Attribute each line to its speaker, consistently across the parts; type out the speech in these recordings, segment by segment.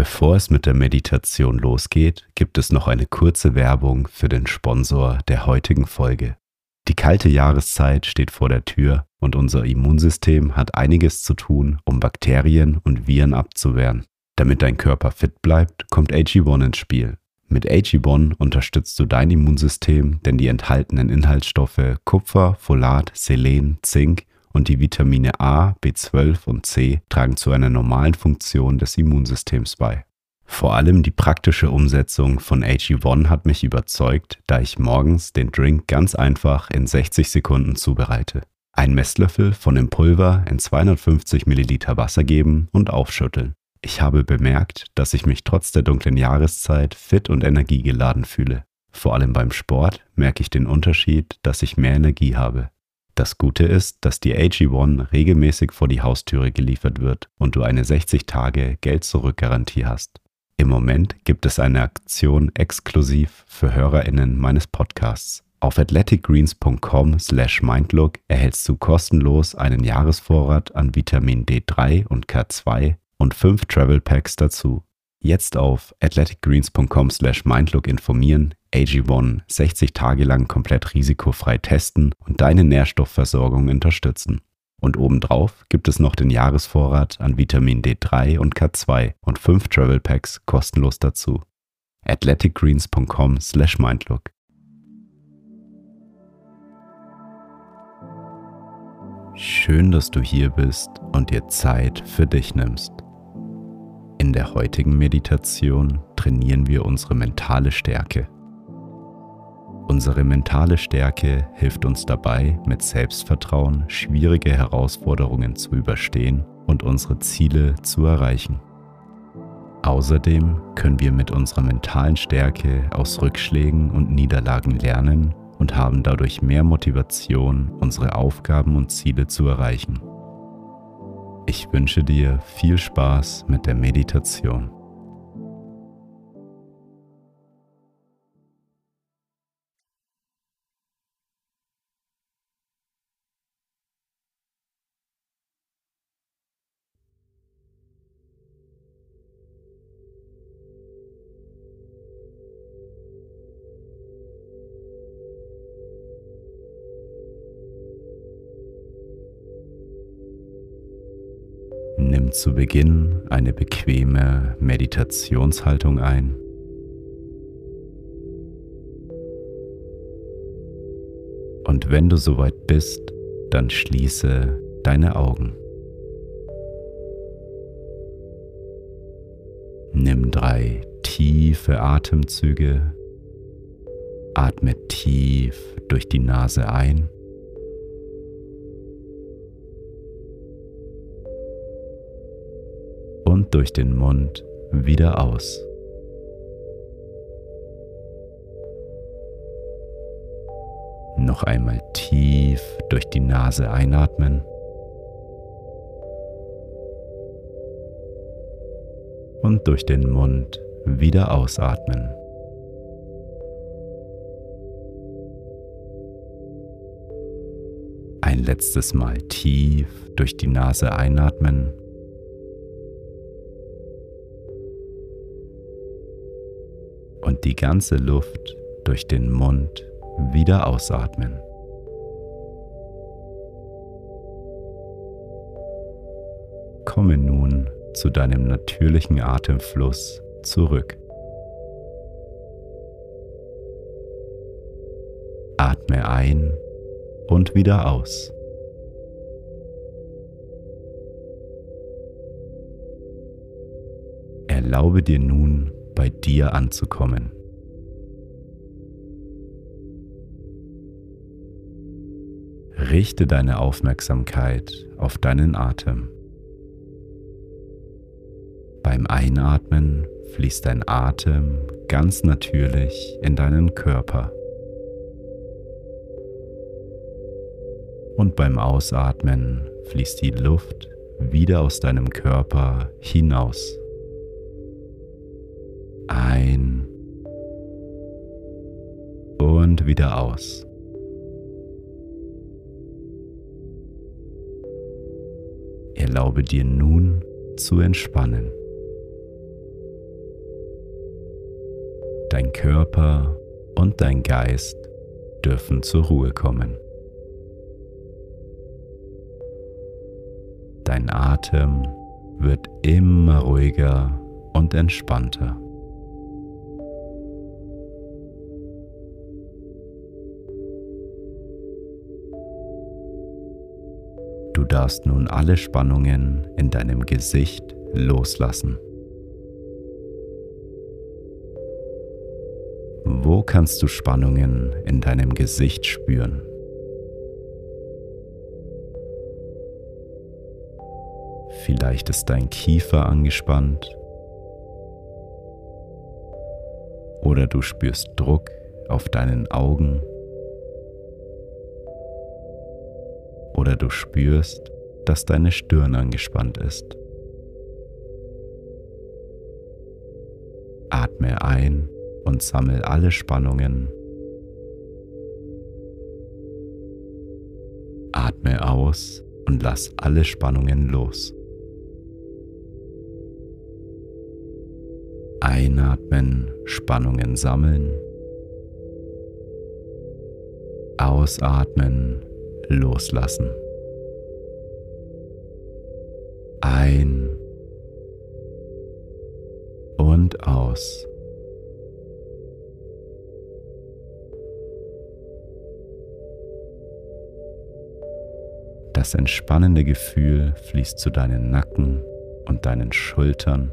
Speaker 1: Bevor es mit der Meditation losgeht, gibt es noch eine kurze Werbung für den Sponsor der heutigen Folge. Die kalte Jahreszeit steht vor der Tür und unser Immunsystem hat einiges zu tun, um Bakterien und Viren abzuwehren. Damit dein Körper fit bleibt, kommt AG1 ins Spiel. Mit AG1 unterstützt du dein Immunsystem, denn die enthaltenen Inhaltsstoffe Kupfer, Folat, Selen, Zink und die Vitamine A, B12 und C tragen zu einer normalen Funktion des Immunsystems bei. Vor allem die praktische Umsetzung von AG1 hat mich überzeugt, da ich morgens den Drink ganz einfach in 60 Sekunden zubereite. Ein Messlöffel von dem Pulver in 250 Milliliter Wasser geben und aufschütteln. Ich habe bemerkt, dass ich mich trotz der dunklen Jahreszeit fit und energiegeladen fühle. Vor allem beim Sport merke ich den Unterschied, dass ich mehr Energie habe. Das Gute ist, dass die AG1 regelmäßig vor die Haustüre geliefert wird und du eine 60 Tage Geld-Zurück-Garantie hast. Im Moment gibt es eine Aktion exklusiv für HörerInnen meines Podcasts. Auf athleticgreens.com slash mindlook erhältst du kostenlos einen Jahresvorrat an Vitamin D3 und K2 und fünf Travel Packs dazu. Jetzt auf athleticgreens.com slash mindlook informieren, AG1 60 Tage lang komplett risikofrei testen und deine Nährstoffversorgung unterstützen. Und obendrauf gibt es noch den Jahresvorrat an Vitamin D3 und K2 und 5 Travel Packs kostenlos dazu. athleticgreens.com slash mindlook Schön, dass du hier bist und dir Zeit für dich nimmst. In der heutigen Meditation trainieren wir unsere mentale Stärke. Unsere mentale Stärke hilft uns dabei, mit Selbstvertrauen schwierige Herausforderungen zu überstehen und unsere Ziele zu erreichen. Außerdem können wir mit unserer mentalen Stärke aus Rückschlägen und Niederlagen lernen und haben dadurch mehr Motivation, unsere Aufgaben und Ziele zu erreichen. Ich wünsche dir viel Spaß mit der Meditation. Zu Beginn eine bequeme Meditationshaltung ein. Und wenn du soweit bist, dann schließe deine Augen. Nimm drei tiefe Atemzüge. Atme tief durch die Nase ein und durch den Mund wieder aus. Noch einmal tief durch die Nase einatmen. Und durch den Mund wieder ausatmen. Ein letztes Mal tief durch die Nase einatmen und die ganze Luft durch den Mund wieder ausatmen. Komme nun zu deinem natürlichen Atemfluss zurück. Atme ein und wieder aus. Erlaube dir nun bei dir anzukommen. Richte deine Aufmerksamkeit auf deinen Atem. Beim Einatmen fließt dein Atem ganz natürlich in deinen Körper. Und beim Ausatmen fließt die Luft wieder aus deinem Körper hinaus ein und wieder aus. Erlaube dir nun zu entspannen. Dein Körper und dein Geist dürfen zur Ruhe kommen. Dein Atem wird immer ruhiger und entspannter. Darfst nun alle Spannungen in deinem Gesicht loslassen. Wo kannst du Spannungen in deinem Gesicht spüren? Vielleicht ist dein Kiefer angespannt oder du spürst Druck auf deinen Augen oder du spürst, dass deine Stirn angespannt ist. Atme ein und sammel alle Spannungen. Atme aus und lass alle Spannungen los. Einatmen, Spannungen sammeln. Ausatmen, loslassen. Ein und aus. Das entspannende Gefühl fließt zu deinen Nacken und deinen Schultern,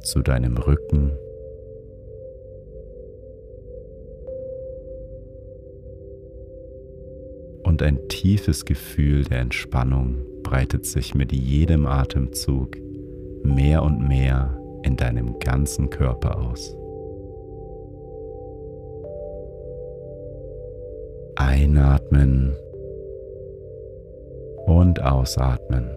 Speaker 1: zu deinem Rücken und ein tiefes Gefühl der Entspannung breitet sich mit jedem Atemzug mehr und mehr in deinem ganzen Körper aus. Einatmen und ausatmen.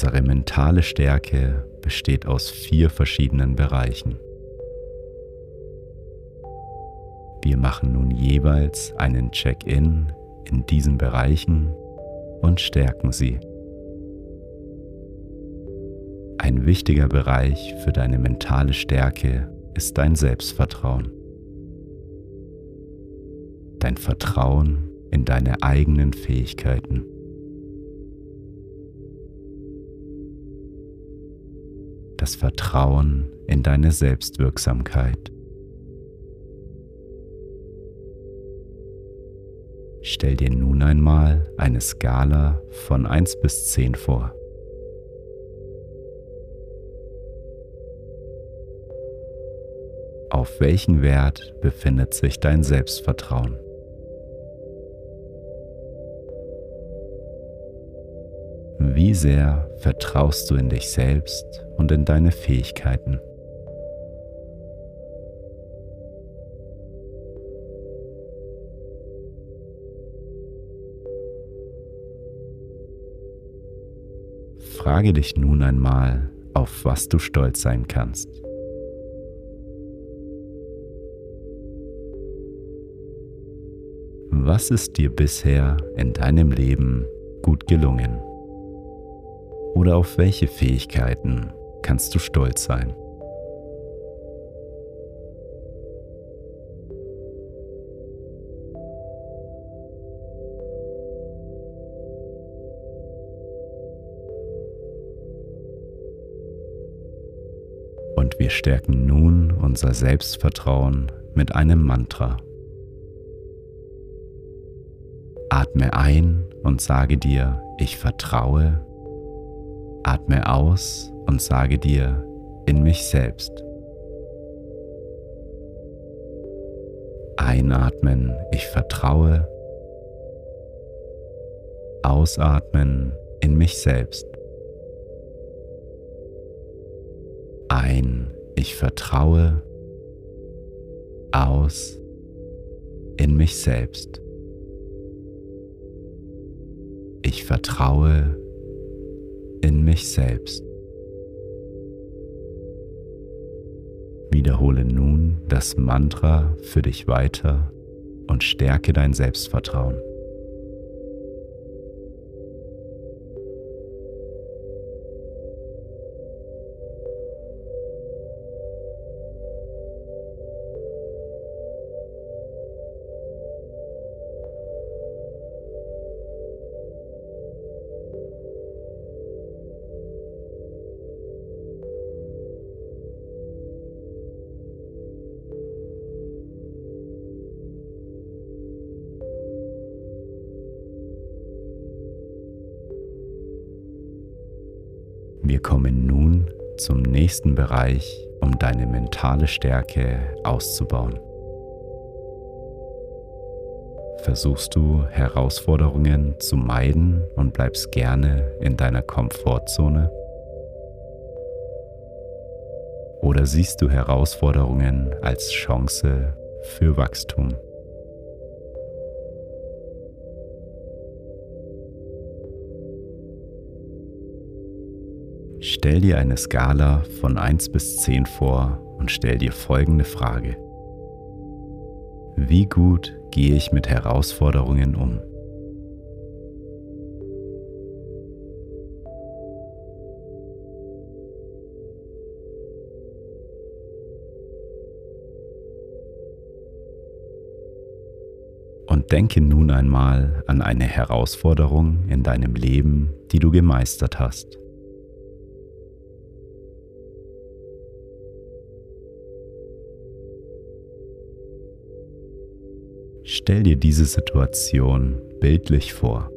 Speaker 1: Unsere mentale Stärke besteht aus vier verschiedenen Bereichen. Wir machen nun jeweils einen Check-in in diesen Bereichen und stärken sie. Ein wichtiger Bereich für deine mentale Stärke ist dein Selbstvertrauen. Dein Vertrauen in deine eigenen Fähigkeiten. Das Vertrauen in deine Selbstwirksamkeit. Stell dir nun einmal eine Skala von 1 bis 10 vor. Auf welchen Wert befindet sich dein Selbstvertrauen? Wie sehr vertraust du in dich selbst und in deine Fähigkeiten? Frage dich nun einmal, auf was du stolz sein kannst. Was ist dir bisher in deinem Leben gut gelungen? Oder auf welche Fähigkeiten kannst du stolz sein? Und wir stärken nun unser Selbstvertrauen mit einem Mantra. Atme ein und sage dir, ich vertraue Atme aus und sage dir in mich selbst. Einatmen, ich vertraue. Ausatmen in mich selbst. Ein, ich vertraue. Aus in mich selbst. Ich vertraue in mich selbst. Wiederhole nun das Mantra für dich weiter und stärke dein Selbstvertrauen. Zum nächsten Bereich, um deine mentale Stärke auszubauen. Versuchst du Herausforderungen zu meiden und bleibst gerne in deiner Komfortzone? Oder siehst du Herausforderungen als Chance für Wachstum? Stell dir eine Skala von 1 bis 10 vor und stell dir folgende Frage. Wie gut gehe ich mit Herausforderungen um? Und denke nun einmal an eine Herausforderung in deinem Leben, die du gemeistert hast. Stell dir diese Situation bildlich vor.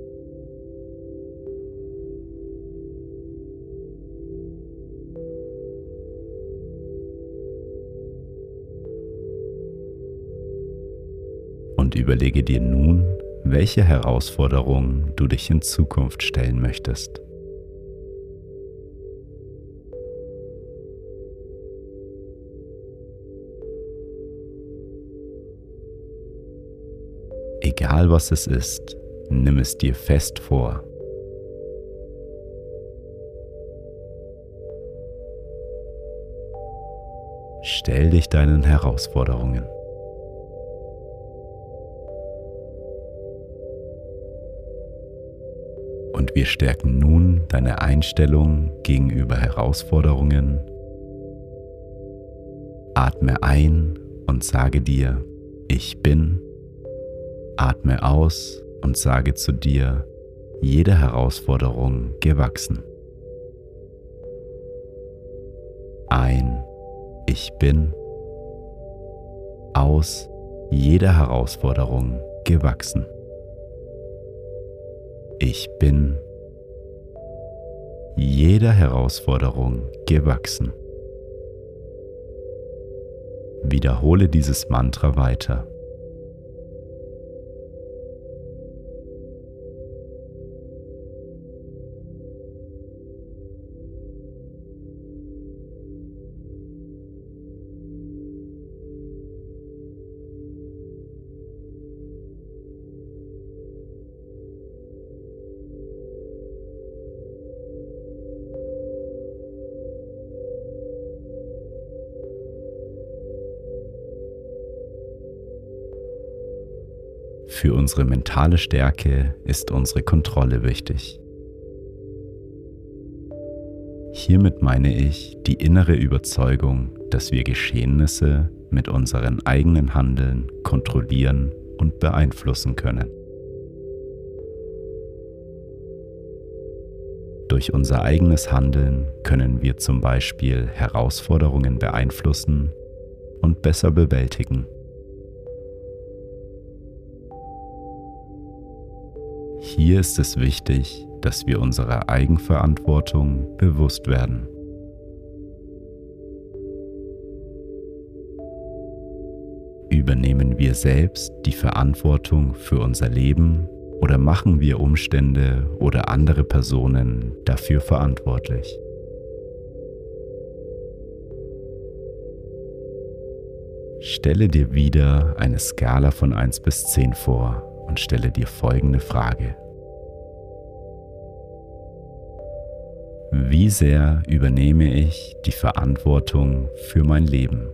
Speaker 1: Und überlege dir nun, welche Herausforderungen du dich in Zukunft stellen möchtest. Egal was es ist, nimm es dir fest vor. Stell dich deinen Herausforderungen. Und wir stärken nun deine Einstellung gegenüber Herausforderungen. Atme ein und sage dir, ich bin Atme aus und sage zu dir, jede Herausforderung gewachsen. Ein, ich bin. Aus, jede Herausforderung gewachsen. Ich bin jeder Herausforderung gewachsen. Wiederhole dieses Mantra weiter. Für unsere mentale Stärke ist unsere Kontrolle wichtig. Hiermit meine ich die innere Überzeugung, dass wir Geschehnisse mit unseren eigenen Handeln kontrollieren und beeinflussen können. Durch unser eigenes Handeln können wir zum Beispiel Herausforderungen beeinflussen und besser bewältigen. Hier ist es wichtig, dass wir unserer Eigenverantwortung bewusst werden. Übernehmen wir selbst die Verantwortung für unser Leben oder machen wir Umstände oder andere Personen dafür verantwortlich? Stelle dir wieder eine Skala von 1 bis 10 vor und stelle dir folgende Frage. Wie sehr übernehme ich die Verantwortung für mein Leben?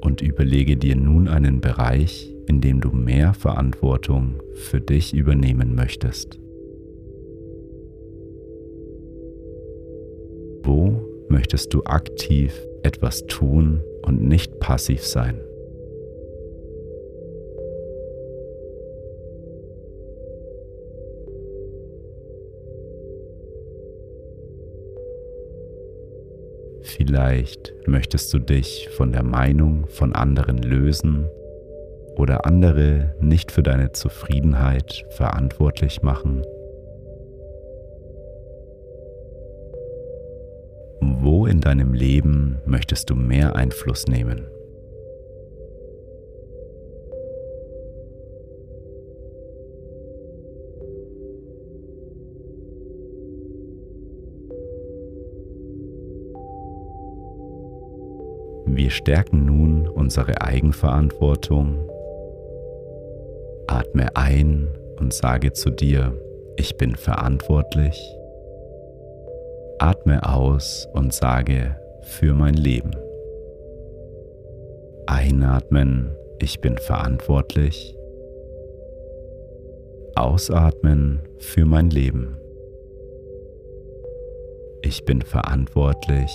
Speaker 1: Und überlege dir nun einen Bereich, in dem du mehr Verantwortung für dich übernehmen möchtest. Wo möchtest du aktiv etwas tun und nicht passiv sein? Vielleicht möchtest du dich von der Meinung von anderen lösen oder andere nicht für deine Zufriedenheit verantwortlich machen. Wo in deinem Leben möchtest du mehr Einfluss nehmen? Wir stärken nun unsere Eigenverantwortung. Atme ein und sage zu dir, ich bin verantwortlich. Atme aus und sage für mein Leben. Einatmen, ich bin verantwortlich. Ausatmen für mein Leben. Ich bin verantwortlich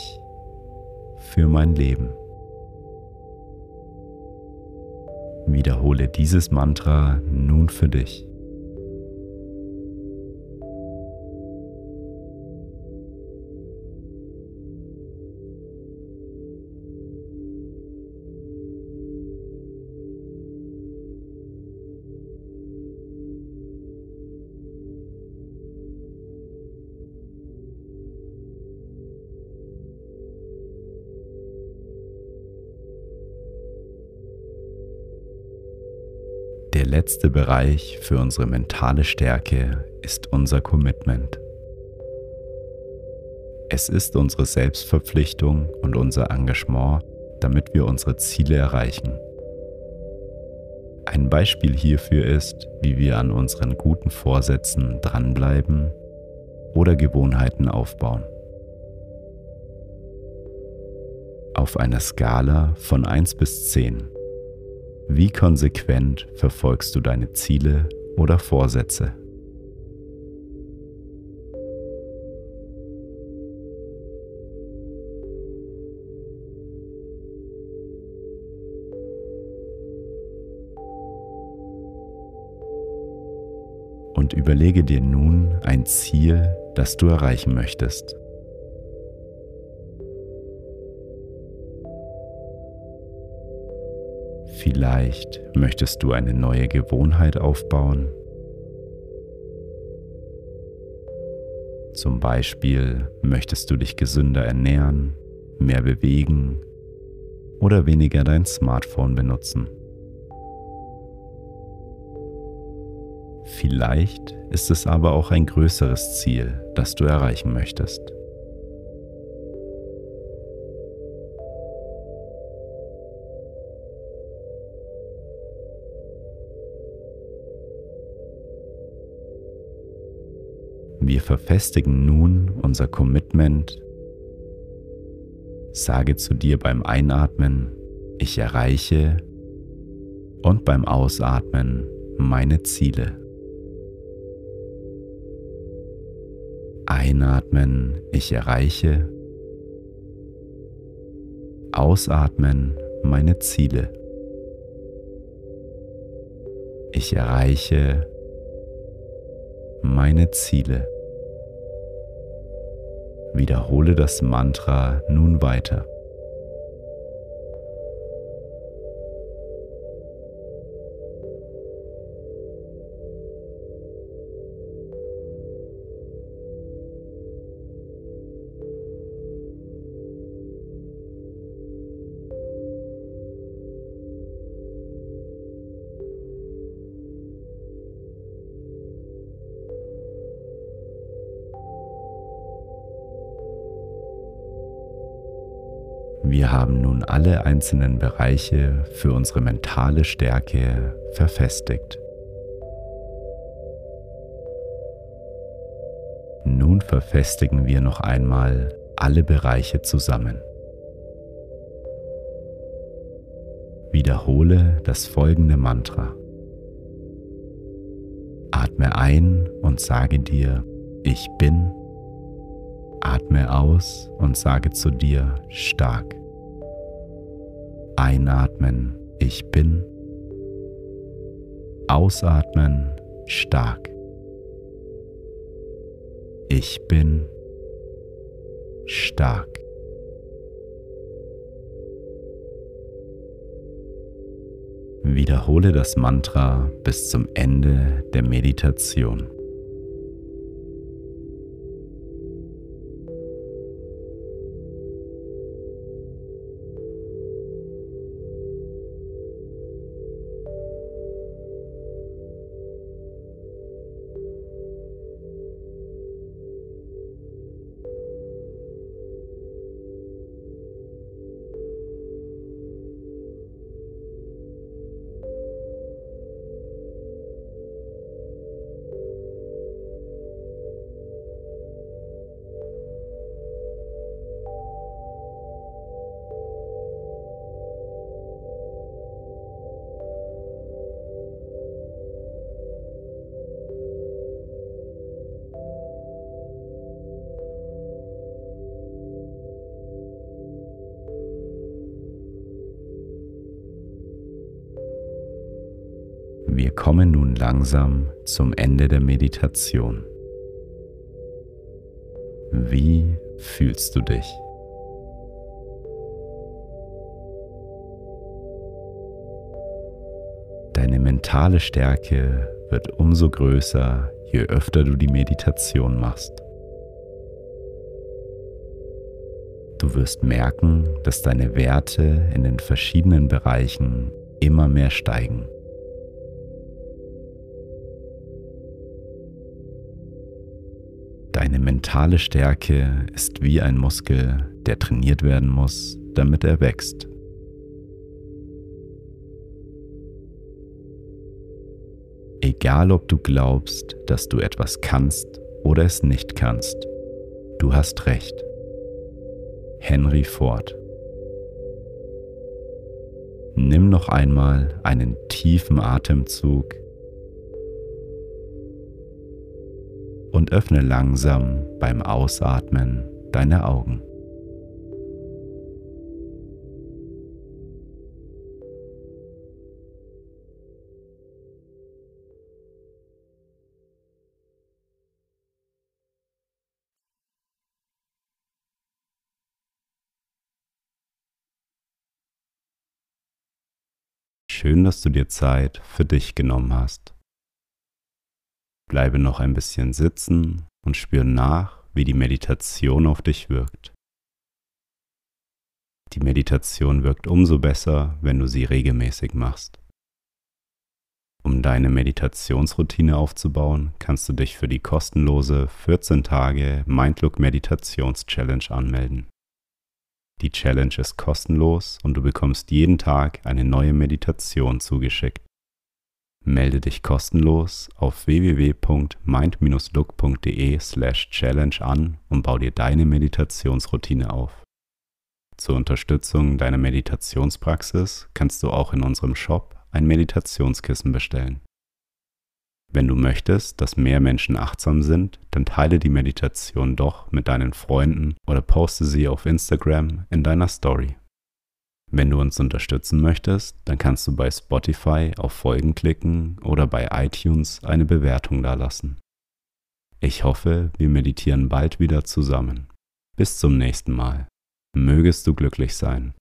Speaker 1: für mein Leben. Wiederhole dieses Mantra nun für dich. Letzte Bereich für unsere mentale Stärke ist unser Commitment. Es ist unsere Selbstverpflichtung und unser Engagement, damit wir unsere Ziele erreichen. Ein Beispiel hierfür ist, wie wir an unseren guten Vorsätzen dranbleiben oder Gewohnheiten aufbauen. Auf einer Skala von 1 bis 10 wie konsequent verfolgst du deine Ziele oder Vorsätze? Und überlege dir nun ein Ziel, das du erreichen möchtest. Vielleicht möchtest du eine neue Gewohnheit aufbauen. Zum Beispiel möchtest du dich gesünder ernähren, mehr bewegen oder weniger dein Smartphone benutzen. Vielleicht ist es aber auch ein größeres Ziel, das du erreichen möchtest. Verfestigen nun unser Commitment. Sage zu dir beim Einatmen, ich erreiche und beim Ausatmen meine Ziele. Einatmen, ich erreiche. Ausatmen, meine Ziele. Ich erreiche meine Ziele. Wiederhole das Mantra nun weiter. Wir haben nun alle einzelnen Bereiche für unsere mentale Stärke verfestigt. Nun verfestigen wir noch einmal alle Bereiche zusammen. Wiederhole das folgende Mantra. Atme ein und sage dir, ich bin. Atme aus und sage zu dir, stark. Einatmen, ich bin. Ausatmen, stark. Ich bin stark. Wiederhole das Mantra bis zum Ende der Meditation. Wir kommen nun langsam zum Ende der Meditation. Wie fühlst du dich? Deine mentale Stärke wird umso größer, je öfter du die Meditation machst. Du wirst merken, dass deine Werte in den verschiedenen Bereichen immer mehr steigen. Deine mentale Stärke ist wie ein Muskel, der trainiert werden muss, damit er wächst. Egal ob du glaubst, dass du etwas kannst oder es nicht kannst, du hast recht. Henry Ford Nimm noch einmal einen tiefen Atemzug und öffne langsam beim Ausatmen deine Augen. Schön, dass du dir Zeit für dich genommen hast. Bleibe noch ein bisschen sitzen und spüre nach, wie die Meditation auf dich wirkt. Die Meditation wirkt umso besser, wenn du sie regelmäßig machst. Um deine Meditationsroutine aufzubauen, kannst du dich für die kostenlose 14 Tage Mindlook Meditations Challenge anmelden. Die Challenge ist kostenlos und du bekommst jeden Tag eine neue Meditation zugeschickt. Melde dich kostenlos auf www.mind-look.de/challenge an und bau dir deine Meditationsroutine auf. Zur Unterstützung deiner Meditationspraxis kannst du auch in unserem Shop ein Meditationskissen bestellen. Wenn du möchtest, dass mehr Menschen achtsam sind, dann teile die Meditation doch mit deinen Freunden oder poste sie auf Instagram in deiner Story. Wenn du uns unterstützen möchtest, dann kannst du bei Spotify auf Folgen klicken oder bei iTunes eine Bewertung dalassen. Ich hoffe, wir meditieren bald wieder zusammen. Bis zum nächsten Mal. Mögest du glücklich sein.